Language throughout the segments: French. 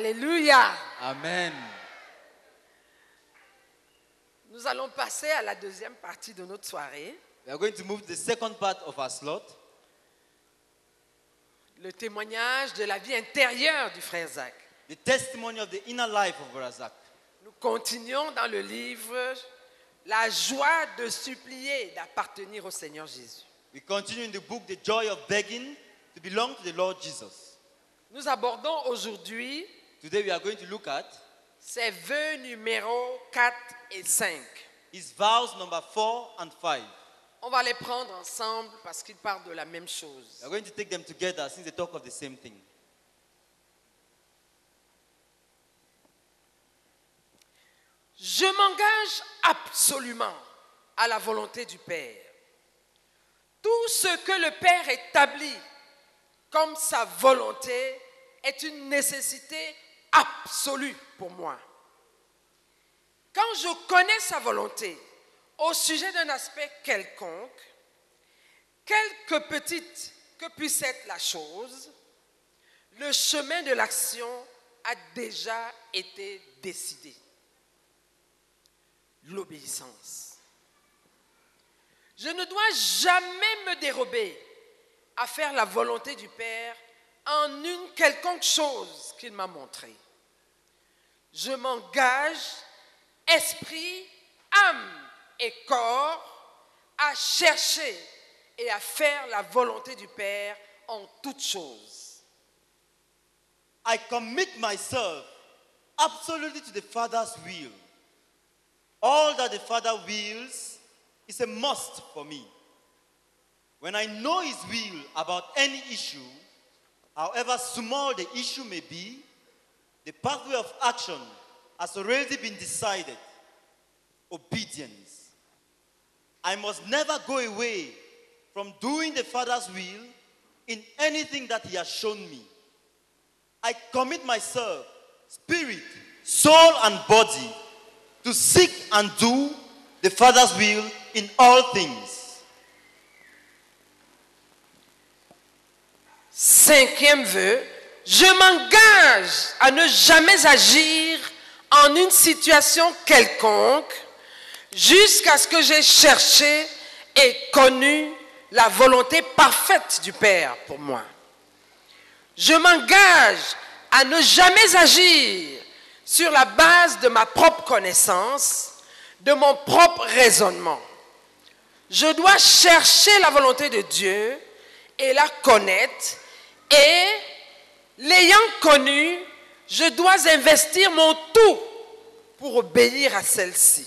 Alléluia. Amen. Nous allons passer à la deuxième partie de notre soirée, We are going to move to the second part of our slot. le témoignage de la vie intérieure du frère Zach. The testimony of the inner life of Razak. Nous continuons dans le livre La joie de supplier d'appartenir au Seigneur Jésus. We continue in the book The Joy of Begging to belong to the Lord Jesus. Nous abordons aujourd'hui Today we are going to look at ces vœux numéros 4 et 5. his vows number 4 and 5. On va les prendre ensemble parce qu'ils parlent de la même chose. We are going to take them together since they talk of the same thing. Je m'engage absolument à la volonté du Père. Tout ce que le Père établit comme sa volonté est une nécessité absolue pour moi. Quand je connais sa volonté au sujet d'un aspect quelconque, quelque petite que puisse être la chose, le chemin de l'action a déjà été décidé l'obéissance. Je ne dois jamais me dérober à faire la volonté du Père en une quelconque chose qu'il m'a montrée. Je m'engage, esprit, âme et corps, à chercher et à faire la volonté du Père en toutes choses. I commit myself absolutely to the Father's will. All that the Father wills is a must for me. When I know His will about any issue, however small the issue may be, the pathway of action has already been decided obedience. I must never go away from doing the Father's will in anything that He has shown me. I commit myself, spirit, soul, and body, to seek and do the Father's will in all things. Cinquième vœu, je m'engage à ne jamais agir en une situation quelconque jusqu'à ce que j'ai cherché et connu la volonté parfaite du Père pour moi. Je m'engage à ne jamais agir sur la base de ma propre connaissance, de mon propre raisonnement. Je dois chercher la volonté de Dieu et la connaître et l'ayant connue, je dois investir mon tout pour obéir à celle-ci.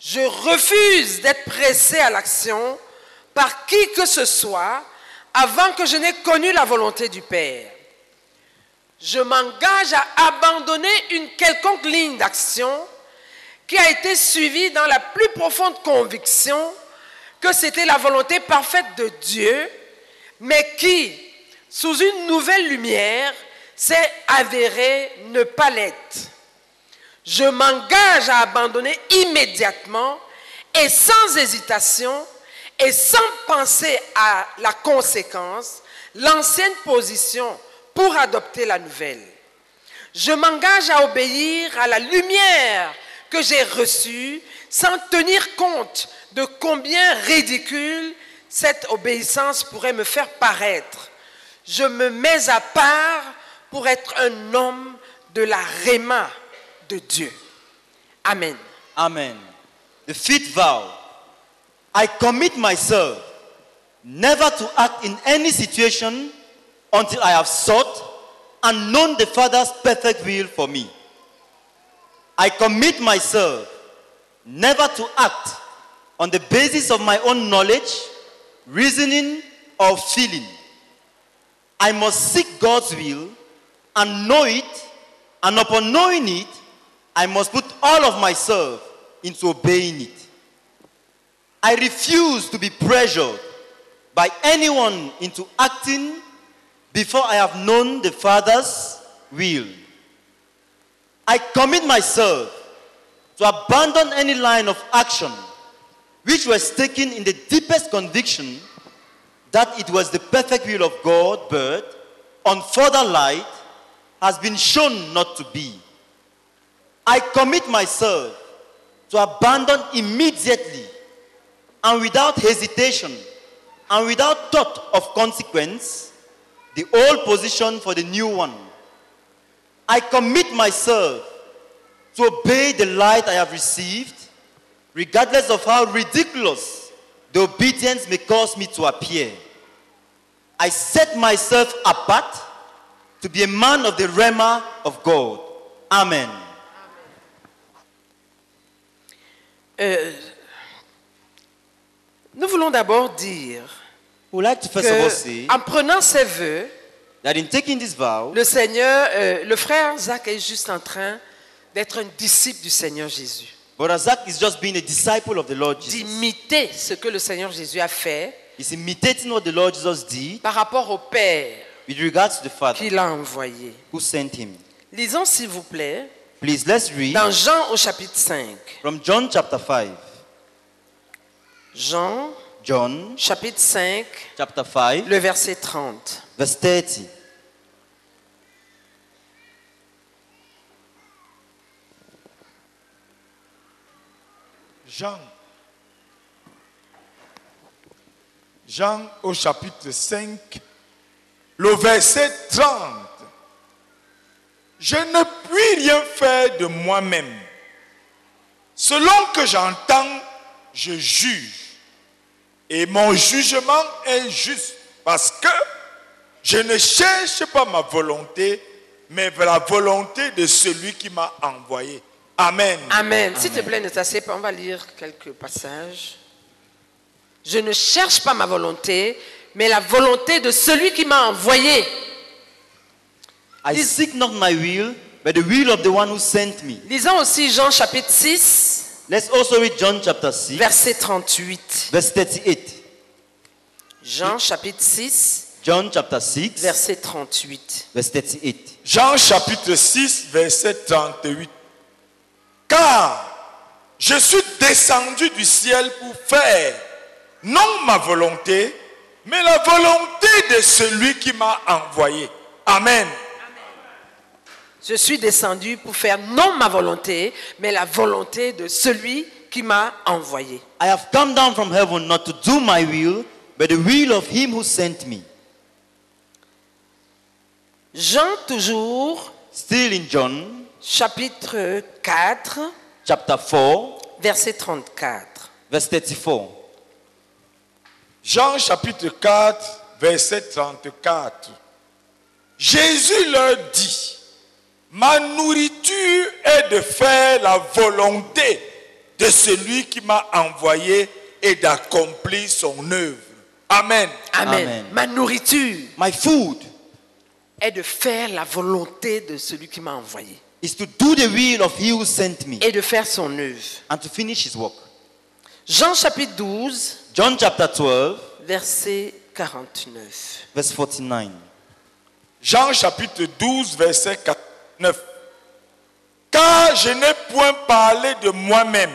Je refuse d'être pressé à l'action par qui que ce soit avant que je n'ai connu la volonté du Père. Je m'engage à abandonner une quelconque ligne d'action qui a été suivie dans la plus profonde conviction que c'était la volonté parfaite de Dieu, mais qui, sous une nouvelle lumière, s'est avérée ne pas l'être. Je m'engage à abandonner immédiatement et sans hésitation et sans penser à la conséquence l'ancienne position pour adopter la nouvelle. Je m'engage à obéir à la lumière que j'ai reçue sans tenir compte de combien ridicule cette obéissance pourrait me faire paraître. Je me mets à part pour être un homme de la réma de Dieu. Amen. Amen. The fifth vow I commit myself never to act in any situation until I have sought and known the Father's perfect will for me. I commit myself never to act on the basis of my own knowledge, reasoning, or feeling. I must seek God's will and know it, and upon knowing it, I must put all of myself into obeying it. I refuse to be pressured by anyone into acting before I have known the Father's will. I commit myself to abandon any line of action which was taken in the deepest conviction that it was the perfect will of God, but on further light, has been shown not to be. I commit myself to abandon immediately and without hesitation and without thought of consequence the old position for the new one. I commit myself to obey the light I have received, regardless of how ridiculous the obedience may cause me to appear. I set myself apart to be a man of the Rema of God. Amen. Euh, nous voulons d'abord dire like to first of all que, say en prenant ces vœux, that in taking this vow, le Seigneur, euh, le frère Zach est juste en train d'être un disciple du Seigneur Jésus, Zach is just being a disciple of the Lord Jesus. d'imiter ce que le Seigneur Jésus a fait He's imitating what the Lord Jesus did par rapport au Père with regards to the Father qu'il a envoyé. who sent him. Lisons s'il vous plaît Please, let's read dans Jean au chapitre 5. from John chapter 5. Jean John chapitre 5, chapter 5, le verset 30. verse 30. Jean. Jean au chapitre 5, le verset 30. Je ne puis rien faire de moi-même. Selon que j'entends, je juge. Et mon jugement est juste parce que je ne cherche pas ma volonté, mais la volonté de celui qui m'a envoyé. Amen. Amen. S'il te plaît, ne t'assieds pas, on va lire quelques passages. Je ne cherche pas ma volonté, mais la volonté de celui qui m'a envoyé. I seek not my will, but the will of the one who sent me. Lisons aussi Jean chapitre 6, Let's also read John chapter 6, verset 38. verse 38. Jean chapitre 6, John chapter 6, verset 38. verse 38. Jean chapitre 6, verset 38. Car je suis descendu du ciel pour faire non ma volonté, mais la volonté de celui qui m'a envoyé. Amen. Je suis descendu pour faire non ma volonté, mais la volonté de celui qui m'a envoyé. I have come down from heaven not to do my will, but the will of him who sent me. Jean toujours, Still in John chapitre 4, chapter 4, verset 34. verse 34. Jean chapitre 4, verset 34. Jésus leur dit, ma nourriture est de faire la volonté de celui qui m'a envoyé et d'accomplir son œuvre. Amen. Amen. Amen. Ma nourriture My food est de faire la volonté de celui qui m'a envoyé is to do the will of he who sent me et de faire son œuvre. and to finish his work. Jean chapitre 12, John chapter 12, verset 49. verse 49. Jean chapitre 12, verset 49. Car je n'ai point parlé de moi-même,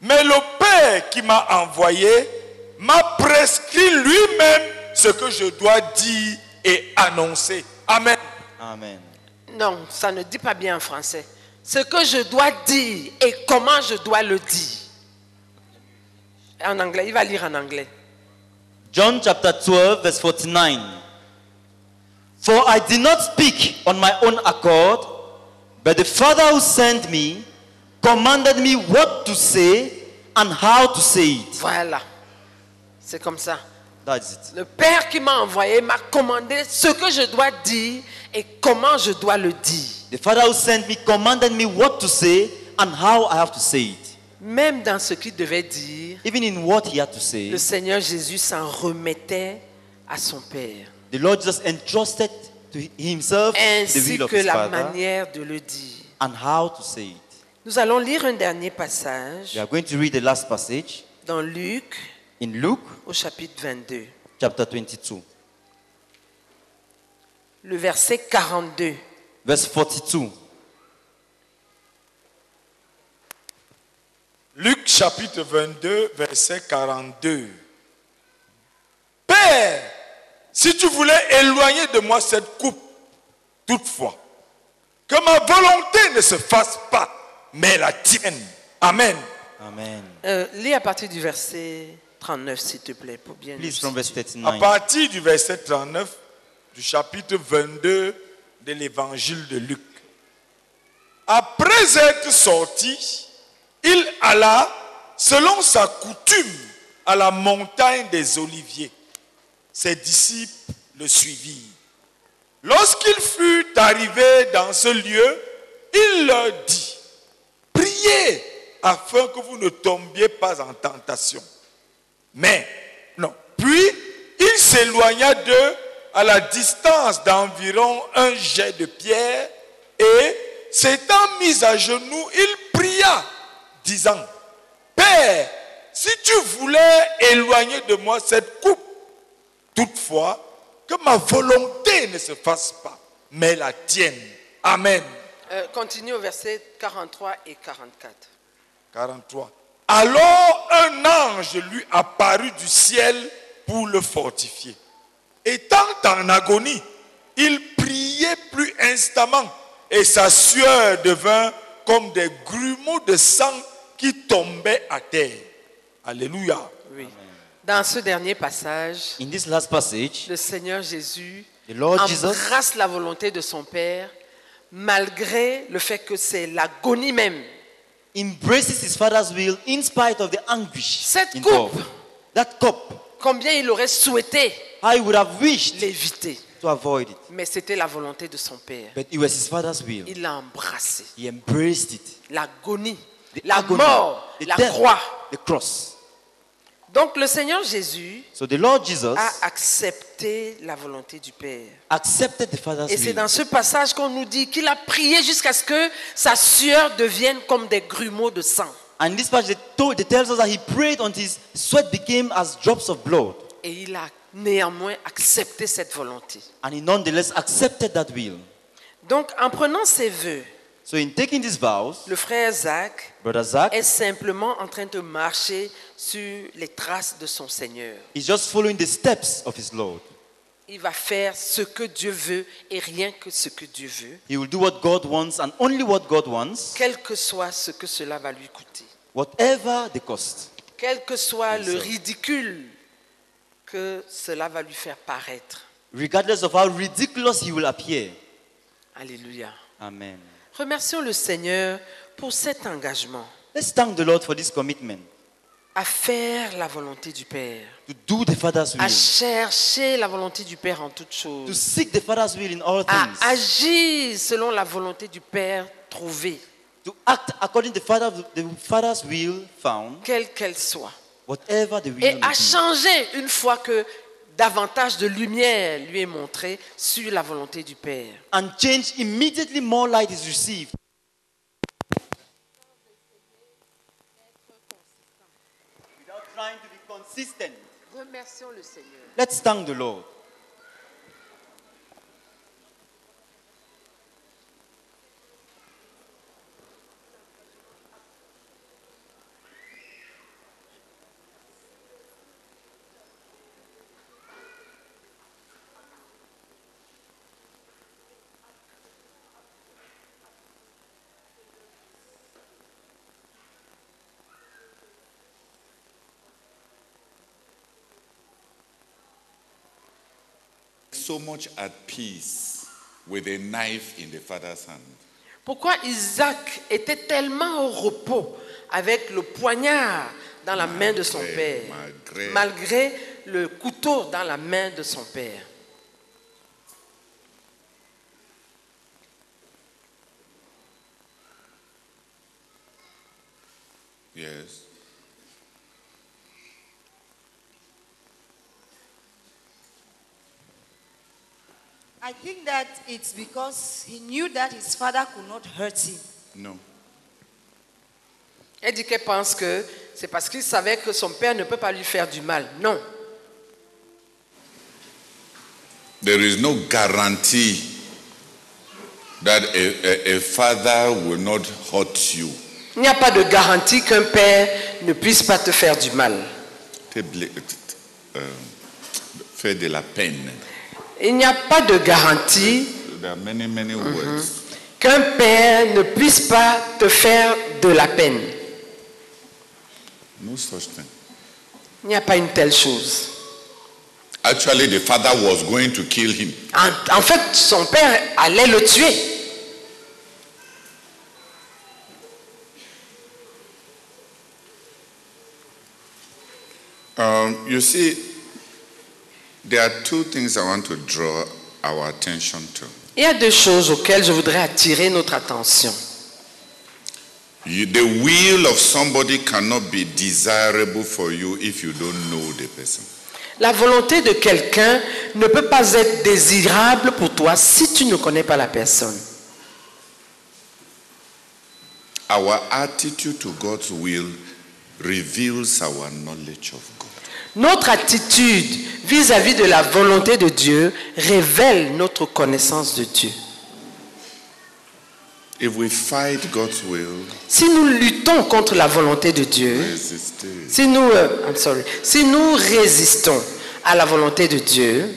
mais le Père qui m'a envoyé m'a prescrit lui-même ce que je dois dire et annoncer. Amen. Amen. Non, ça ne dit pas bien en français. Ce que je dois dire et comment je dois le dire. En anglais, il va lire en anglais. John chapter 12, verse 49. For I did not speak on my own accord, but the Father who sent me commanded me what to say and how to say it. Voilà. C'est comme ça. That's it. Le Père qui m'a envoyé m'a commandé ce que je dois dire et comment je dois le dire. The Father who sent me commanded me what to say and how I have to say it. Même dans ce qu'il devait dire, Even in what he had to say, le Seigneur Jésus s'en remettait à son Père, the Lord Jesus entrusted to himself the ainsi will of que his la Father manière de le dire. and how to say it. Nous allons lire un dernier passage We are going to read the last passage dans Luc in Luke au chapitre 22, chapter 22, le verset 42. verse 42. Luc chapitre 22, verset 42. Père, si tu voulais éloigner de moi cette coupe, toutefois, Que ma volonté ne se fasse pas, mais la tienne. Amen. Amen. Euh, lis à partir du verset 39, s'il te plaît, pour bien Please, nous from verse À 39. partir du verset 39 du chapitre 22 de l'évangile de Luc. Après être sorti, il alla, selon sa coutume, à la montagne des Oliviers. Ses disciples le suivirent. Lorsqu'il fut arrivé dans ce lieu, il leur dit, priez afin que vous ne tombiez pas en tentation. Mais, non. Puis, il s'éloigna d'eux à la distance d'environ un jet de pierre et, s'étant mis à genoux, il pria, disant, Père, si tu voulais éloigner de moi cette coupe, toutefois, que ma volonté ne se fasse pas, mais la tienne. Amen. Euh, continue au verset 43 et 44. 43. Alors un ange lui apparut du ciel pour le fortifier. Étant en agonie, il priait plus instamment et sa sueur devint comme des grumeaux de sang qui tombaient à terre. Alléluia. Oui. Dans ce dernier passage, In this last passage, le Seigneur Jésus The Lord Jesus- embrasse la volonté de son Père, malgré le fait que c'est l'agonie même. Embraces his father's will in spite of the anguish Cette involved. coupe. That cup, Combien il aurait souhaité I would have wished l'éviter. to avoid it, Mais c'était la volonté de son Père. but it was his father's will. Il l'a embrassé. He embraced it. L'agonie, The la agony, mort, the la death, croix. the cross. Donc le Seigneur Jésus So the Lord Jesus a accepté la volonté du Père. accepted the father's Et c'est dans ce passage qu'on nous dit qu'il a prié jusqu'à ce que sa sueur devienne comme des grumeaux de sang. And this passage told, it tells us that he prayed until his sweat became as drops of blood. Et il a néanmoins accepté cette volonté. And he nonetheless accepted that will. Donc en prenant ces vœux, So in taking these vows, le frère Zach Brother Zach est simplement en train de marcher sur les traces de son Seigneur. is just following the steps of his Lord. Il va faire ce que Dieu veut et rien que ce que Dieu veut, He will do what God wants and only what God wants, quel que soit ce que cela va lui coûter, whatever the cost. quel que soit le ridicule que cela va lui faire paraître. Regardless of how ridiculous he will appear. Alléluia. Amen. Remercions le Seigneur pour cet engagement. Let's thank the Lord for this commitment. À faire la volonté du Père, to do the Father's à will, chercher la volonté du Père en toutes to choses, seek the Father's will in all à things, agir selon la volonté du Père trouvée, to act according to the, Father, the Father's will found, quelle qu'elle soit, whatever the will et may à be. changer une fois que davantage de lumière lui est montrée sur la volonté du Père. and change immediately more light is received. Without trying to be consistent. Remercions le Seigneur. Let's thank the Lord. So much at peace with a knife in the father's hand. Pourquoi Isaac était tellement au repos avec le poignard dans la main de son père, malgré- malgré le couteau dans la main de son père. Yes. I think that it's because he knew that his father could not hurt him. No. Elle dit qu'elle pense que c'est parce qu'il savait que son père ne peut pas lui faire du mal. Non. There is no guarantee that a, a, a father will not hurt you. Il n'y a pas de garantie qu'un père ne puisse pas te faire du mal. Te euh, Faire de la peine. Il n'y a pas de garantie There are many, many words. qu'un père ne puisse pas te faire de la peine. No such thing. Il n'y a pas une telle chose. Actually, the father was going to kill him. En, en fait, son père allait le tuer. Um, you see, there are two things I want to draw our attention to. Il y a deux choses auxquelles je voudrais attirer notre attention. You, the will of somebody cannot be desirable for you if you don't know the person. La volonté de quelqu'un ne peut pas être désirable pour toi si tu ne connais pas la personne. Our attitude to God's will reveals our knowledge of God. Notre attitude vis-à-vis de la volonté de Dieu révèle notre connaissance de Dieu. If we fight God's will, Si nous luttons contre la volonté de Dieu, si nous, euh, I'm sorry, si nous résistons à la volonté de Dieu,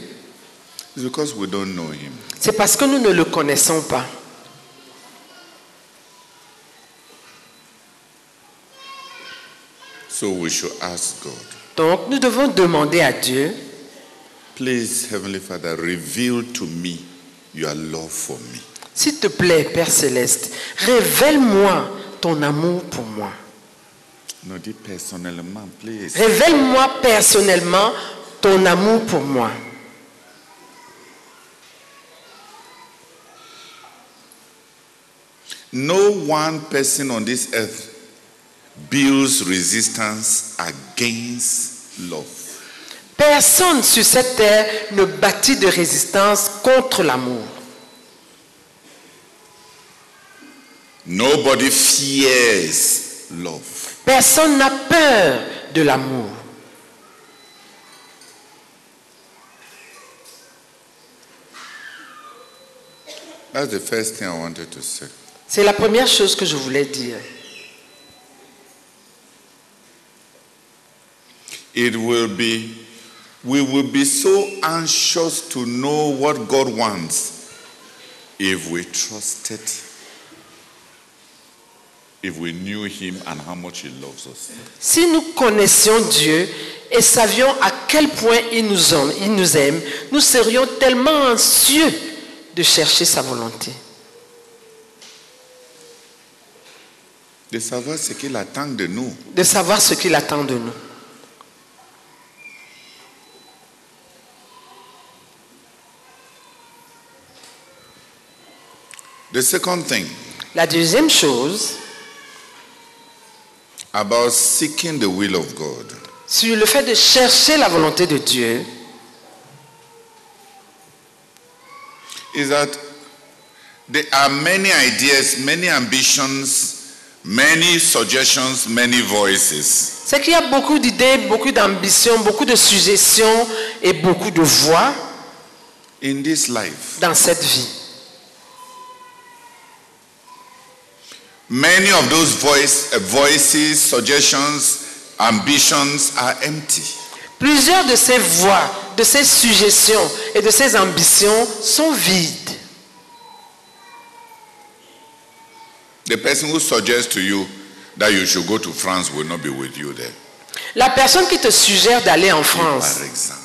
c'est parce que nous ne le connaissons pas. So we should ask God, Donc nous devons demander à Dieu, please, Heavenly Father, reveal to me your love for me. s'il te plaît, Père céleste, révèle-moi ton amour pour moi. No, dis personnellement, please. Révèle-moi personnellement ton amour pour moi. No one person on this earth builds resistance against love. Personne sur cette terre ne bâtit de résistance contre l'amour. Nobody fears love. Personne n'a peur de l'amour. That's the first thing I wanted to say. C'est la première chose que je voulais dire. It will be, we will be so anxious to know what God wants if we trusted, if we knew Him and how much He loves us. Si nous connaissions Dieu et savions à quel point il nous aime, il nous aime, nous serions tellement anxieux de chercher sa volonté. De savoir ce qu'il attend de nous. de savoir ce qu'il attend de nous. The second thing La deuxième chose, about seeking the will of God sur le fait de chercher la volonté de Dieu, is that there are many ideas, many ambitions, many suggestions, many voices. c'est qu'il y a beaucoup d'idées, beaucoup d'ambitions, beaucoup de suggestions et beaucoup de voix in this life. dans cette vie. Many of those voice, uh, voices, suggestions, ambitions are empty. Plusieurs de ces voix, de ces suggestions et de ces ambitions sont vides. The person who suggests to you that you should go to France will not be with you there. La personne qui te suggère d'aller en France, Par exemple.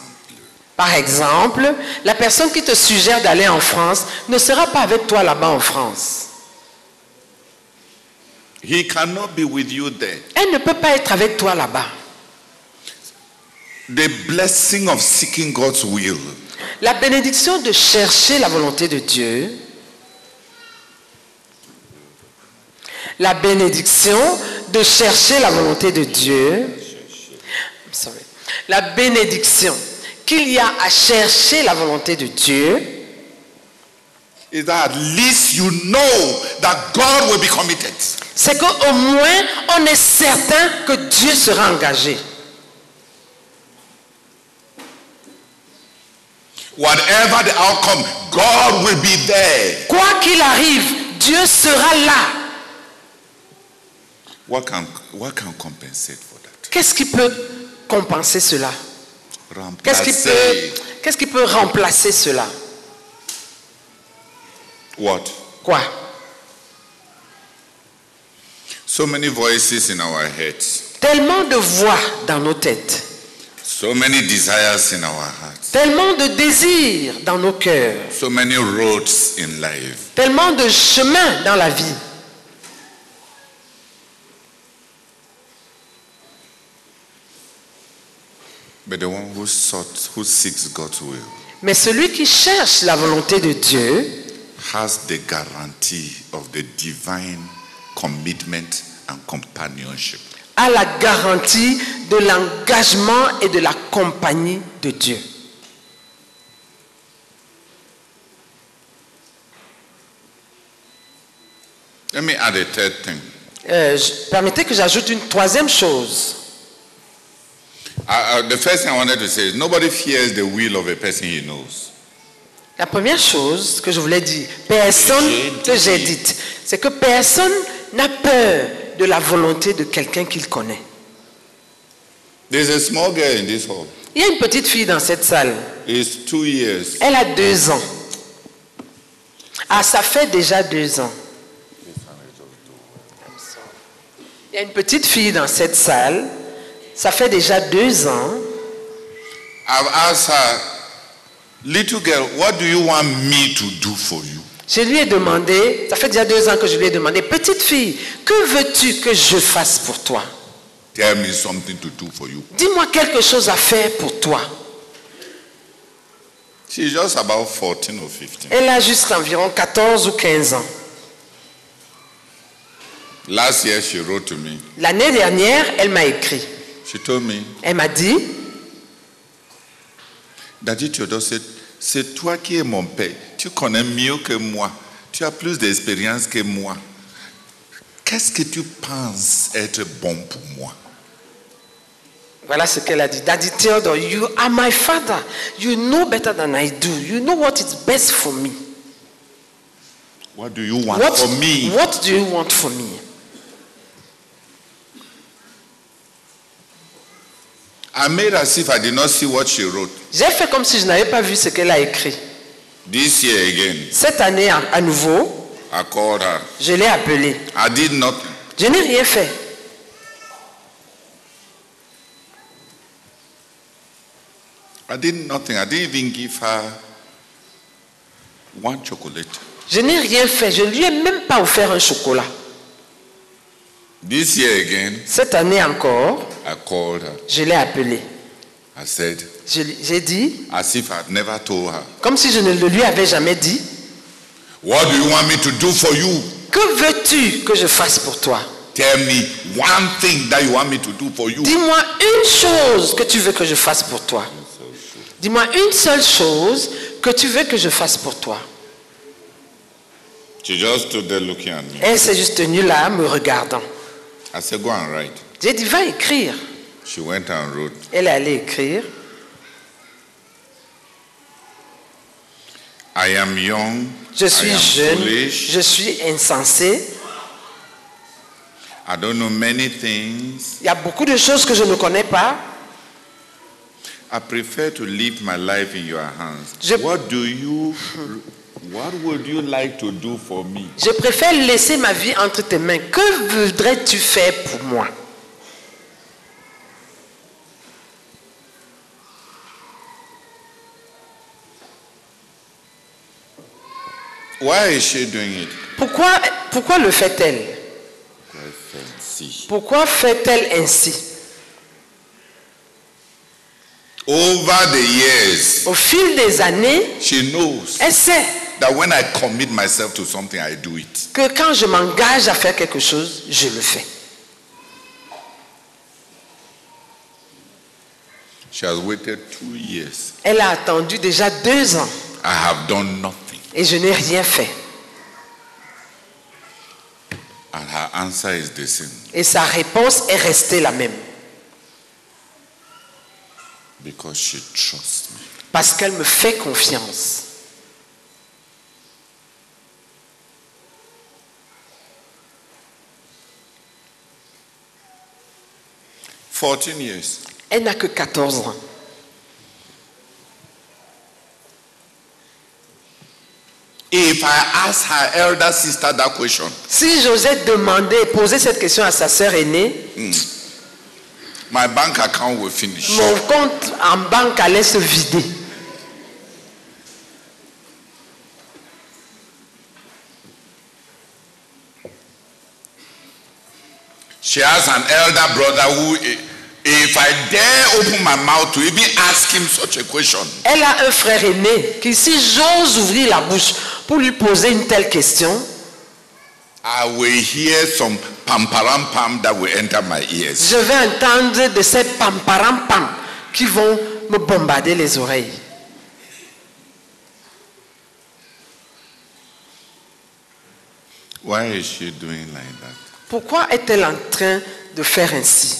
par exemple, la personne qui te suggère d'aller en France ne sera pas avec toi là-bas en France. He cannot be with you there. Elle ne peut pas être avec toi là-bas. The blessing of seeking God's will La bénédiction de chercher la volonté de Dieu, la bénédiction de chercher la volonté de Dieu, sorry. la bénédiction qu'il y a à chercher la volonté de Dieu, is that at least you know that God will be committed. C'est qu'au moins on est certain que Dieu sera engagé. Whatever the outcome, God will be there. Quoi qu'il arrive, Dieu sera là. What can, what can compensate for that? Qu'est-ce qui peut compenser cela? Qu'est-ce qui peut, qu'est-ce qui peut remplacer cela? What? Quoi? So many voices in our heads, Tellement de voix dans nos têtes. so many desires in our hearts, Tellement de désirs dans nos cœurs. so many roads in life. Tellement de chemins dans la vie. But the one who sought, who seeks God's will, Mais celui qui cherche la volonté de Dieu has the guarantee of the divine commitment companionship. a la garantie de l'engagement et de la compagnie de Dieu. Let me add a third thing. Euh, je- permettez que j'ajoute une troisième chose. Uh, uh, the first thing I wanted to say is nobody fears the will of a person he knows. La première chose que je voulais dire, personne que j'ai dite, c'est que personne n'a peur de la volonté de quelqu'un qu'il connaît. There's a small girl in this hall. Il y a une petite fille dans cette salle. It's two years. Elle a deux ans. Ah, ça fait déjà deux ans. Il y a une petite fille dans cette salle. Ça fait déjà deux ans. I've asked her, little girl, what do you want me to do for you? Je lui ai demandé, ça fait déjà deux ans que je lui ai demandé, petite fille, que veux-tu que je fasse pour toi? Tell me something to do for you. Dis-moi quelque chose à faire pour toi. She's just about 14 or 15. Elle a juste environ 14 ou 15 ans. Last year, she wrote to me. L'année dernière, elle m'a écrit. She told me, Elle m'a dit, Daddy Theodore, c'est toi qui es mon père. Tu connais mieux que moi. Tu as plus d'expérience que moi. Qu'est-ce que tu penses être bon pour moi? voilà ce qu'elle a dit. Daddy Theodore, you are my father. You know better than I do. You know what is best for me. What do you want What, for me? what do you want for me? I made as if I did not see what she wrote. J'ai fait comme si je n'avais pas vu ce qu'elle a écrit. This year again, Cette année, à, à nouveau, I called her. je l'ai appelée. I did nothing. Je n'ai rien fait. I did nothing. I didn't even give her one chocolate. Je n'ai rien fait. Je ne lui ai même pas offert un chocolat. This year again, Cette année encore, I called her. je l'ai appelée. I said, J'ai dit, as if I'd never told her, comme si je ne le lui avais jamais dit, What do you want me to do for you? que veux-tu que je fasse pour toi? Tell me one thing that you want me to do for you. Dis-moi une chose que tu veux que je fasse pour toi. Dis-moi une seule chose que tu veux que je fasse pour toi. She just stood there looking at me. Elle s'est juste tenue là, me regardant. I said, Go and write. J'ai dit, va écrire. She went and wrote. Elle est allée écrire. I am young. Je I suis am jeune, foolish. je suis insensé. I don't know many things. Il y a beaucoup de choses que je ne connais pas. I prefer to leave my life in your hands. Je- What do you what would you like to do for me? Je préfère laisser ma vie entre tes mains. Que voudrais-tu faire pour moi? Why is she doing it? pourquoi, pourquoi le fait-elle? Pourquoi fait-elle ainsi? Over the years, Au fil des années, she knows elle sait that when I commit myself to something, I do it. que quand je m'engage à faire quelque chose, je le fais. She has waited two years. Elle a attendu déjà deux ans I have done nothing. Et je n'ai rien fait. And her answer is the same. Et sa réponse est restée la même. Because she trusts me. Parce qu'elle me fait confiance. Fourteen years. Elle n'a que 14 ans. If I ask her elder sister that question, Si j'osais demander, poser cette question à sa sœur aînée, my bank account will finish. mon compte en banque allait se vider. She has an elder brother who, if I dare open my mouth to even ask him such a question, Elle a un frère aîné qui, si j'ose ouvrir la bouche pour lui poser une telle question, I will hear some pamparam pam that will enter my ears. je vais entendre de ces pamparam pam qui vont me bombarder les oreilles. Why is she doing like that? Pourquoi est-elle en train de faire ainsi?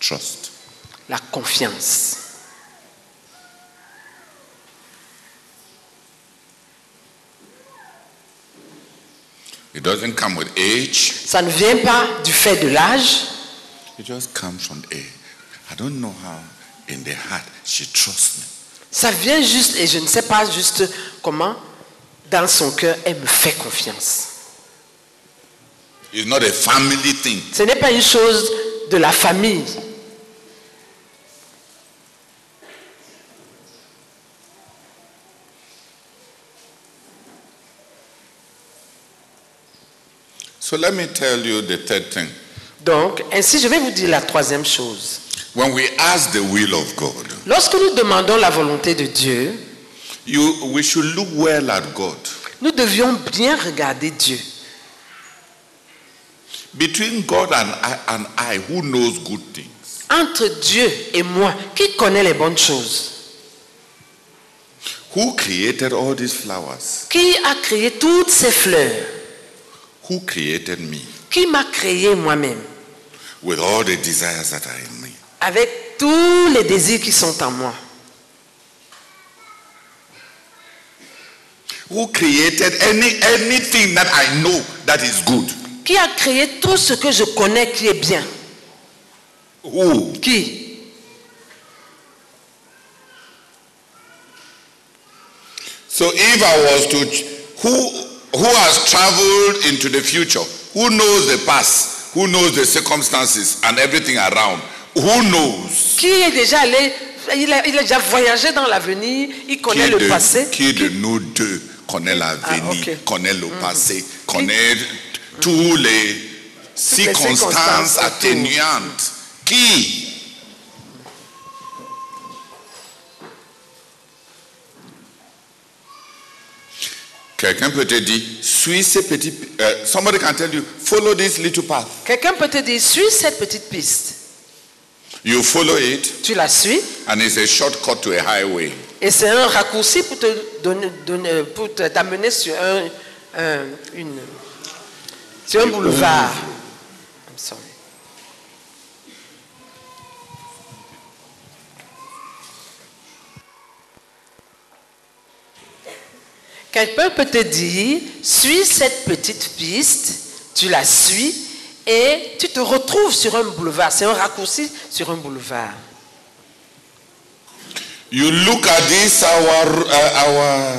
Trust. La confiance. It doesn't come with age. Ça ne vient pas du fait de l'âge, It just comes from age. I don't know how in the heart she trusts me. ça vient juste, et je ne sais pas juste comment, dans son cœur, elle me fait confiance. It's not a family thing. Ce n'est pas une chose de la famille. So let me tell you the third thing. Donc, ainsi, je vais vous dire la troisième chose. When we ask the will of God, Lorsque nous demandons la volonté de Dieu, you, we should look well at God. nous devions bien regarder Dieu. Between God and I, and I, who knows good things? Entre Dieu et moi, qui connaît les bonnes choses? Who created all these flowers? Qui a créé toutes ces fleurs? Who created me Qui m'a créé moi-même? with all the desires that are in me? Avec tous les désirs qui sont en moi. Who created any anything that I know that is good? Qui a créé tout ce que je connais qui est bien? Who? Qui? So if I was to who who has traveled into the future? Who knows the past? Who knows the circumstances and everything around? Who knows? Qui est déjà allé il a, il a déjà voyagé dans l'avenir, il Qui connaît le de, passé. qui de nous deux connaît l'avenir, Ah, ok. connaît le passé, connaît tous les circonstances circonstances autour. atténuantes? Qui? Quelqu'un peut te dire, suis ces petits... euh, somebody can tell you, follow this little path. Quelqu'un peut te dire, suis cette petite piste. You follow it, Tu la suis and it's a shortcut to a highway. et c'est un raccourci pour te donner, donner- pour t'amener sur un, un- une, sur un boulevard. Quelqu'un peut te dire, suis cette petite piste, tu la suis et tu te retrouves sur un boulevard. C'est un raccourci sur un boulevard. You look at this our uh, our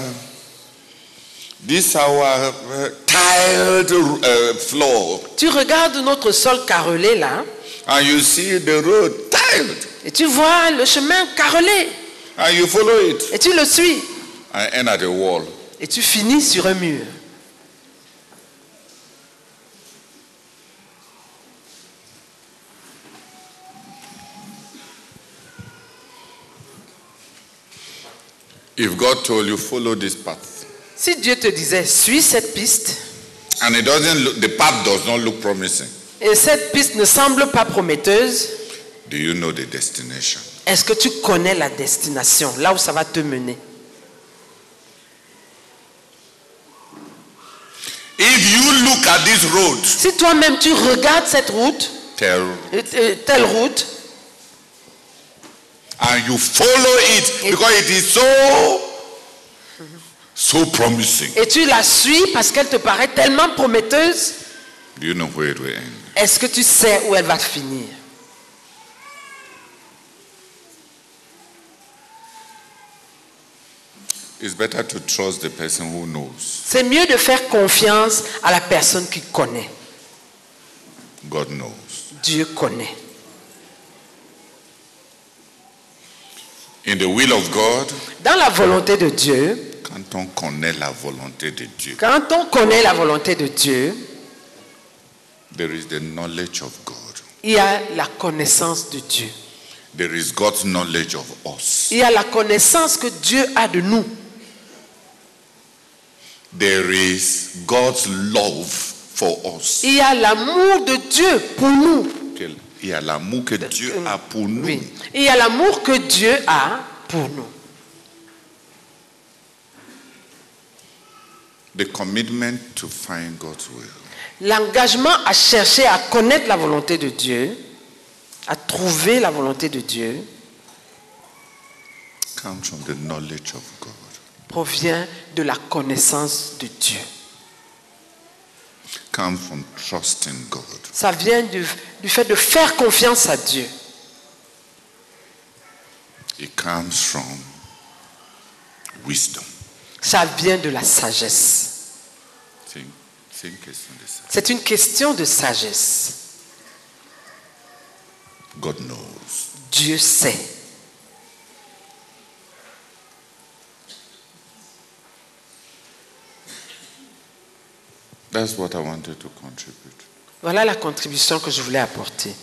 this our uh, tiled uh, floor, Tu regardes notre sol carrelé là and you see the road tiled, et tu vois le chemin carrelé and you follow it, et tu le suis and end at a wall. Et tu finis sur un mur. If God told you follow this path, Si Dieu te disait suis cette piste and it doesn't look, the path does not look promising, et cette piste ne semble pas prometteuse, do you know the destination? est-ce que tu connais la destination, là où ça va te mener If you look at this road, Si toi-même tu regardes cette route, euh, euh, telle route, and you follow it because it is so so promising, et tu la suis parce qu'elle te paraît tellement prometteuse, do you know where it will end? est-ce que tu sais où elle va finir It's better to trust the person who knows. C'est mieux de faire confiance à la personne qui connaît. God knows. Dieu connaît. In the will of God, Dans la volonté de Dieu, quand on connaît la volonté de Dieu, quand on connaît la volonté de Dieu, there is the knowledge of God. il y a la connaissance de Dieu. There is God's knowledge of us. Il y a la connaissance que Dieu a de nous. There is God's love for us. Il y a l'amour de Dieu pour nous. Il y a l'amour que Dieu a pour nous. Oui. Il y a l'amour que Dieu a pour nous. The commitment to find God's will. L'engagement à chercher à connaître la volonté de Dieu, à trouver la volonté de Dieu, comes from the knowledge of God. Provient de la connaissance de Dieu. Comes from trusting God. Ça vient du, du fait de faire confiance à Dieu. It comes from wisdom. Ça vient de la sagesse. C'est une, question de ça. C'est une question de sagesse. God knows. Dieu sait. That's what I wanted to contribute. Voilà la contribution que je voulais apporter.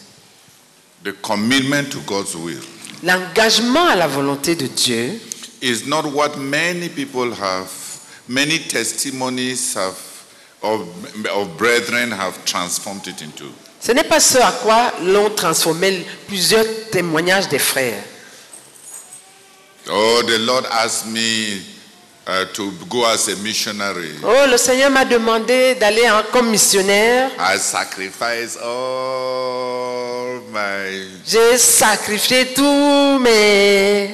The commitment to God's will L'engagement à la volonté de Dieu is not what many people have, many testimonies have, of, of brethren have transformed it into. Ce n'est pas ce à quoi l'ont transformé plusieurs témoignages des frères. Oh, the Lord asked me uh, to go as a missionary. Oh, le Seigneur m'a demandé d'aller en- comme missionnaire. I sacrificed all my. J'ai sacrifié tout, mais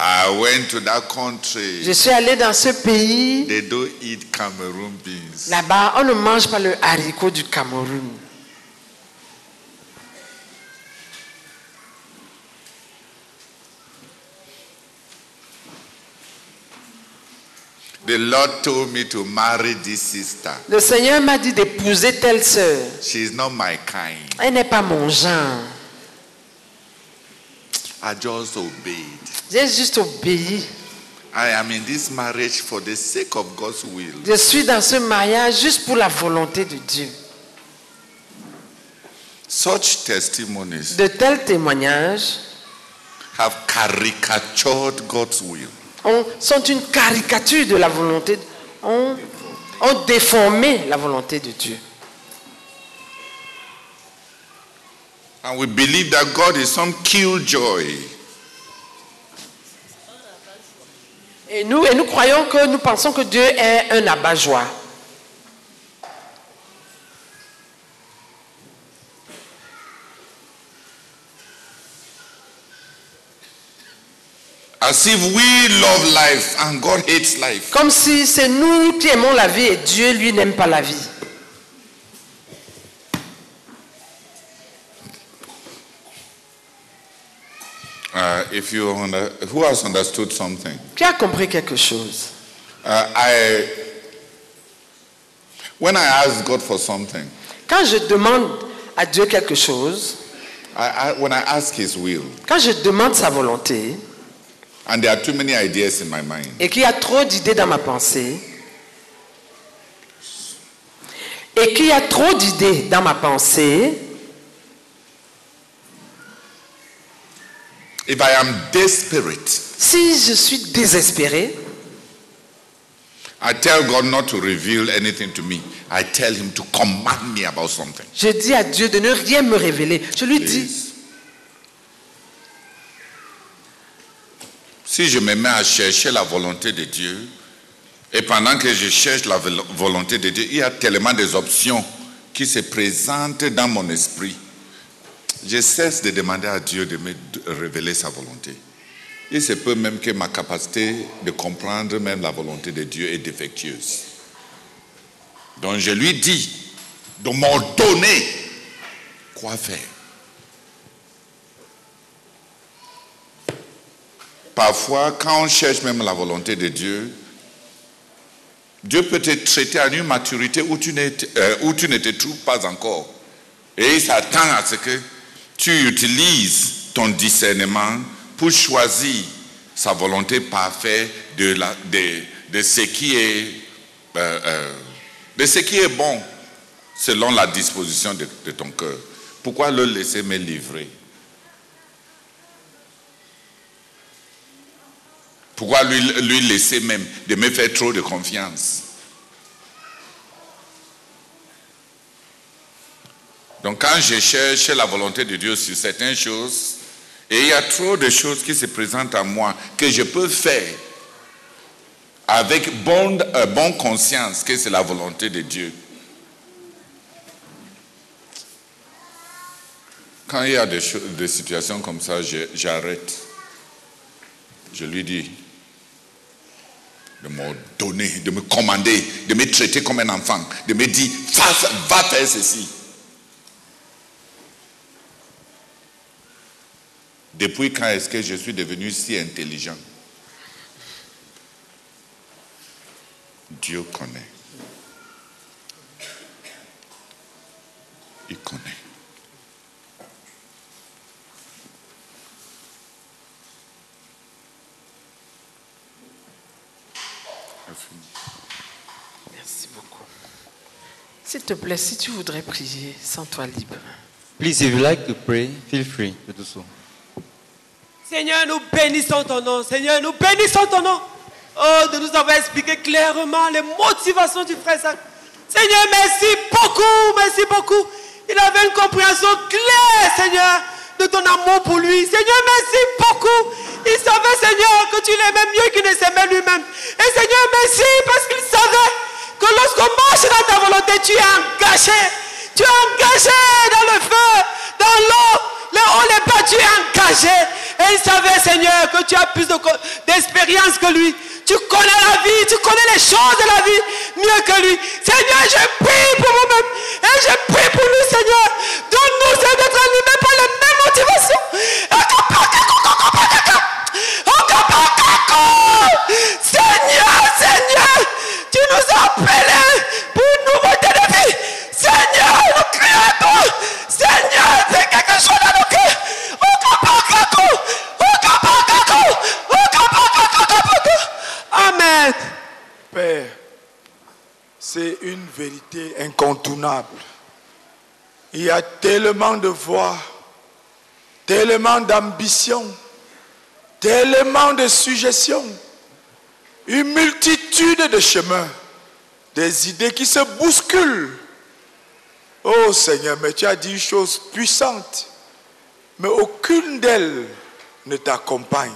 I went to that country. je suis allé dans ce pays. They don't eat Cameroon beans. Là-bas, on ne mange pas le haricot du Cameroun. The Lord told me to marry this sister. Le Seigneur m'a dit d'épouser telle sœur. She's not my kind. Elle n'est pas mon genre. I just obeyed. J'ai juste obéi. I am in this marriage for the sake of God's will. Je suis dans ce mariage juste pour la volonté de Dieu. Such testimonies De tels témoignages have caricatured God's will. Ont- sont une caricature de la volonté, ont déformé la volonté de Dieu. And we believe that God is some killjoy. Et nous, et nous croyons que nous pensons que Dieu est un abat-joie. As if we love life and God hates life. Comme si c'est nous qui aimons la vie et Dieu, lui, n'aime pas la vie. Uh, if you under, who has understood something? Qui a compris quelque chose? Uh, I, when I ask God for something, Quand je demande à Dieu quelque chose, I, I, when I ask His will, quand je demande sa volonté, and there are too many ideas in my mind, et qu'il y a trop d'idées dans ma pensée, et qu'il y a trop d'idées dans ma pensée, if I am desperate, si je suis désespéré, I tell God not to reveal anything to me. I tell Him to command me about something. je dis à Dieu de ne rien me révéler. Je lui dis, Si je me mets à chercher la volonté de Dieu, et pendant que je cherche la vo- volonté de Dieu, il y a tellement des options qui se présentent dans mon esprit. Je cesse de demander à Dieu de me révéler sa volonté. Il se peut même que ma capacité de comprendre même la volonté de Dieu est défectueuse. Donc je lui dis de m'ordonner quoi faire. Parfois, quand on cherche même la volonté de Dieu, Dieu peut te traiter à une maturité où tu, euh, où tu ne te trouves pas encore. Et il s'attend à ce que tu utilises ton discernement pour choisir sa volonté parfaite de, la, de, de ce, qui est, euh, euh, de ce qui est bon selon la disposition de, de ton cœur. Pourquoi le laisser me livrer? Pourquoi lui, laisser même de me faire trop de confiance Donc quand je cherche la volonté de Dieu sur certaines choses, et il y a trop de choses qui se présentent à moi que je peux faire avec bonne, euh, bonne conscience que c'est la volonté de Dieu. Quand il y a des situations comme ça, j'arrête. Je lui dis de me donner, de me commander, de me traiter comme un enfant, de me dire, va faire ceci. Depuis quand est-ce que je suis devenu si intelligent? Dieu connaît. Il connaît. S'il te plaît, si tu voudrais prier, sens-toi libre. Please, if you like to pray, feel free to do so. Seigneur, nous bénissons ton nom. Seigneur, nous bénissons ton nom. Oh, de nous avoir expliqué clairement les motivations du frère Seigneur, merci beaucoup, merci beaucoup. Il avait une compréhension claire, Seigneur, de ton amour pour lui. Seigneur, merci beaucoup. Il savait, Seigneur, que tu l'aimais mieux qu'il ne s'aimait lui-même. Et Seigneur, merci parce qu'il savait que lorsqu'on marche dans ta volonté, tu es engagé. Tu es engagé dans le feu, dans l'eau, le haut, les bas, tu es engagé. Et il savait, Seigneur, que tu as plus d'expérience que lui. Tu connais la vie, tu connais les choses de la vie mieux que lui. Seigneur, je prie pour moi-même et je prie pour lui, Seigneur. Donne-nous d'être animés par les mêmes motivations. Seigneur, Seigneur, tu nous as appelés pour une nouveauté de vie. Seigneur, nous crions à toi. Seigneur, fais quelque chose dans nos cœurs. Amen. Père, c'est une vérité incontournable. Il y a tellement de voix, tellement d'ambition, tellement de suggestions, une multitude de chemins, des idées qui se bousculent. Oh Seigneur, mais tu as dit une chose puissante, mais aucune d'elles ne t'accompagne.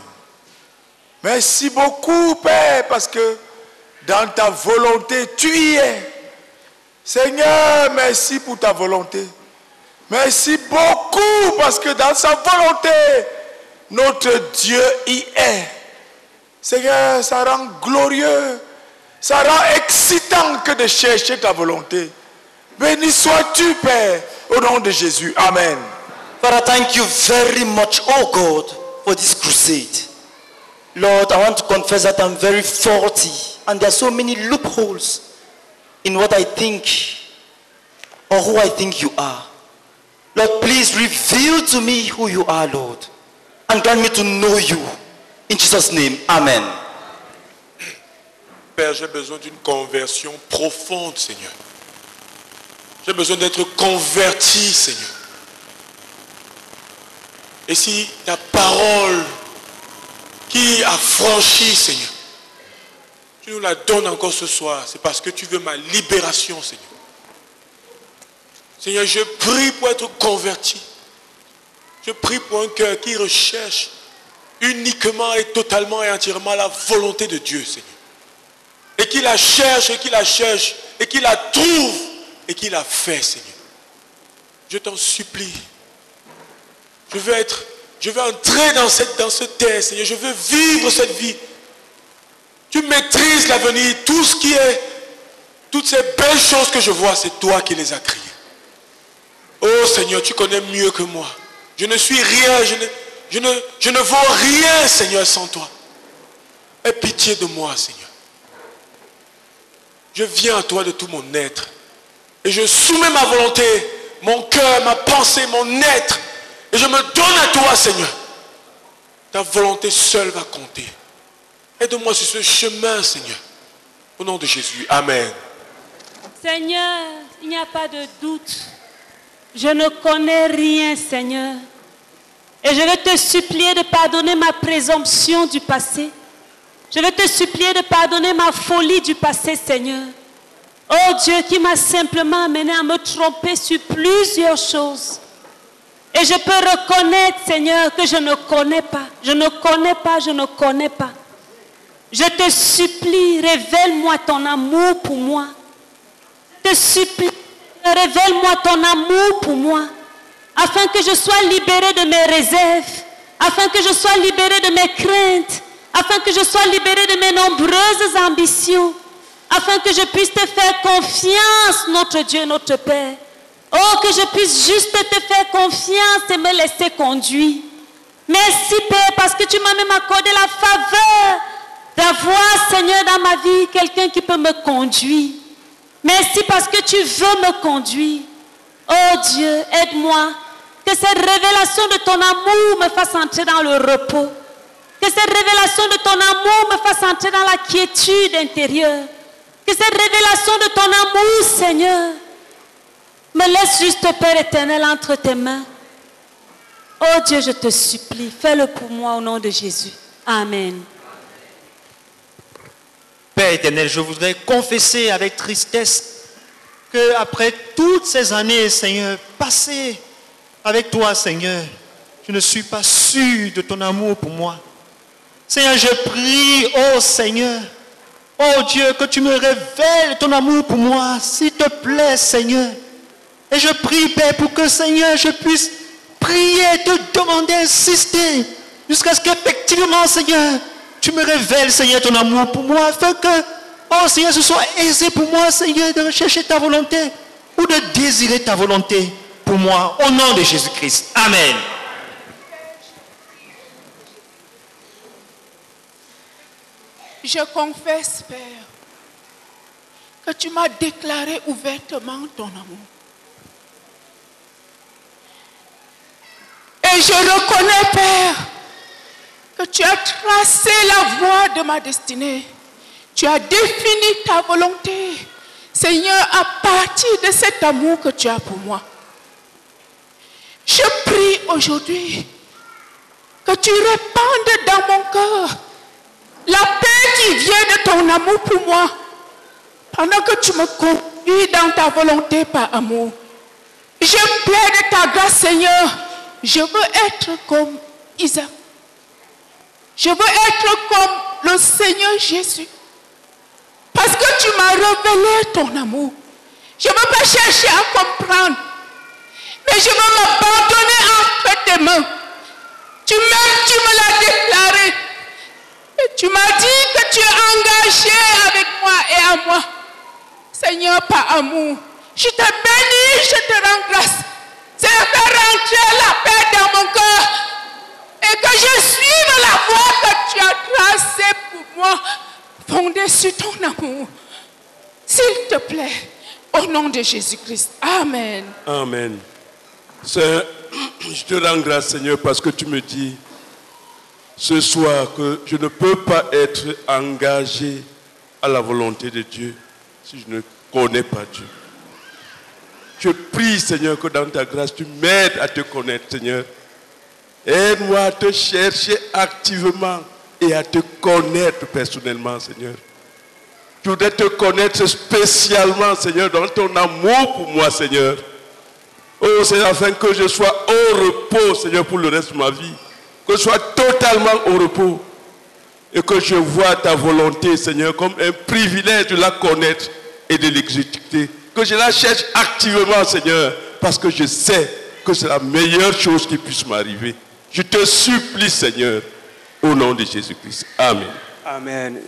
Merci beaucoup, Père, parce que dans ta volonté, tu y es. Seigneur, merci pour ta volonté. Merci beaucoup parce que dans sa volonté, notre Dieu y est. Seigneur, ça rend glorieux, ça rend excitant que de chercher ta volonté. Béni sois-tu, Père, au nom de Jésus. Amen. Father, thank you very much, oh God, for this crusade. Lord, I want to confess that I'm very faulty and there are so many loopholes in what I think or who I think you are. Lord, please reveal to me who you are, Lord, and grant me to know you. In Jesus' name, Amen. Père, j'ai besoin d'une conversion profonde, Seigneur. J'ai besoin d'être converti, Seigneur. Et si ta parole qui a franchi, Seigneur, tu nous la donnes encore ce soir, c'est parce que tu veux ma libération, Seigneur. Seigneur, je prie pour être converti. Je prie pour un cœur qui recherche uniquement et totalement et entièrement la volonté de Dieu, Seigneur. Et qui la cherche, et qui la cherche, et qui la trouve, et qui la fait, Seigneur. Je t'en supplie. Je veux être je veux entrer dans, cette, ce terre, Seigneur. Je veux vivre cette vie. Tu maîtrises l'avenir. Tout ce qui est, toutes ces belles choses que je vois, c'est toi qui les as créées. Oh Seigneur, tu connais mieux que moi. Je ne suis rien. Je ne, je ne, je vaux rien, Seigneur, sans toi. pitié de moi, Seigneur. Je viens à toi de tout mon être. Et je soumets ma volonté, mon cœur, ma pensée, mon être. Et je me donne à toi, Seigneur. Ta volonté seule va compter. Aide-moi sur ce chemin, Seigneur. Au nom de Jésus. Amen. Seigneur, il n'y a pas de doute. Je ne connais rien, Seigneur. Et je vais te supplier de pardonner ma présomption du passé. Je vais te supplier de pardonner ma folie du passé, Seigneur. Oh Dieu qui m'a simplement amené à me tromper sur plusieurs choses. Et je peux reconnaître, Seigneur, que je ne connais pas. Je ne connais pas, je ne connais pas. Je te supplie, révèle-moi ton amour pour moi. Je te supplie, révèle-moi ton amour pour moi. Afin que je sois libéré de mes réserves. Afin que je sois libéré de mes craintes. Afin que je sois libéré de mes nombreuses ambitions. Afin que je puisse te faire confiance, notre Dieu, notre Père. Oh, que je puisse juste te faire confiance et me laisser conduire. Merci, Père, parce que tu m'as même accordé la faveur d'avoir, Seigneur, dans ma vie, quelqu'un qui peut me conduire. Merci parce que tu veux me conduire. Oh Dieu, aide-moi. Que cette révélation de ton amour me fasse entrer dans le repos. Que cette révélation de ton amour me fasse entrer dans la quiétude intérieure. Que cette révélation de ton amour, Seigneur, me laisse juste, Père éternel, entre tes mains. Oh Dieu, je te supplie, fais-le pour moi au nom de Jésus. Amen. Père éternel, je voudrais confesser avec tristesse que après toutes ces années, Seigneur, passées avec toi, Seigneur, je ne suis pas sûr de ton amour pour moi. Seigneur, je prie, oh Seigneur, oh Dieu, que tu me révèles ton amour pour moi, s'il te plaît, Seigneur. Et je prie, Père, pour que, Seigneur, je puisse prier, te demander, insister, jusqu'à ce qu'effectivement, Seigneur, tu me révèles, Seigneur, ton amour pour moi, afin que, oh Seigneur, ce soit aisé pour moi, Seigneur, de rechercher ta volonté ou de désirer ta volonté pour moi, au nom de Jésus-Christ. Amen. Je confesse, Père, que tu m'as déclaré ouvertement ton amour. Et je reconnais, Père, que tu as tracé la voie de ma destinée. Tu as défini ta volonté, Seigneur, à partir de cet amour que tu as pour moi. Je prie aujourd'hui que tu répandes dans mon cœur la paix qui vient de ton amour pour moi, pendant que tu me conduis dans ta volonté par amour. Je plaide ta grâce, Seigneur. Je veux être comme Isaac. Je veux être comme le Seigneur Jésus. Parce que tu m'as révélé ton amour. Je ne veux pas chercher à comprendre. Mais je veux m'abandonner entre tes mains. Tu m'aimes, tu me l'as déclaré. Et tu m'as dit que tu es engagé avec moi et à moi. Seigneur, par amour, je te bénis, je te rends grâce. C'est faire rentrer la paix dans mon cœur. Et que je suive la voie que tu as tracée pour moi, fondée sur ton amour. S'il te plaît, au nom de Jésus-Christ. Amen. Amen. Je te rends grâce, Seigneur, parce que tu me dis ce soir que je ne peux pas être engagé à la volonté de Dieu si je ne connais pas Dieu. Je prie, Seigneur, que dans ta grâce, tu m'aides à te connaître, Seigneur. Aide-moi à te chercher activement et à te connaître personnellement, Seigneur. Je voudrais te connaître spécialement, Seigneur, dans ton amour pour moi, Seigneur. Oh, Seigneur, afin que je sois au repos, Seigneur, pour le reste de ma vie. Que je sois totalement au repos. Et que je vois ta volonté, Seigneur, comme un privilège de la connaître et de l'exécuter. Que je la cherche activement, Seigneur, parce que je sais que c'est la meilleure chose qui puisse m'arriver. Je te supplie, Seigneur, au nom de Jésus-Christ. Amen. Amen.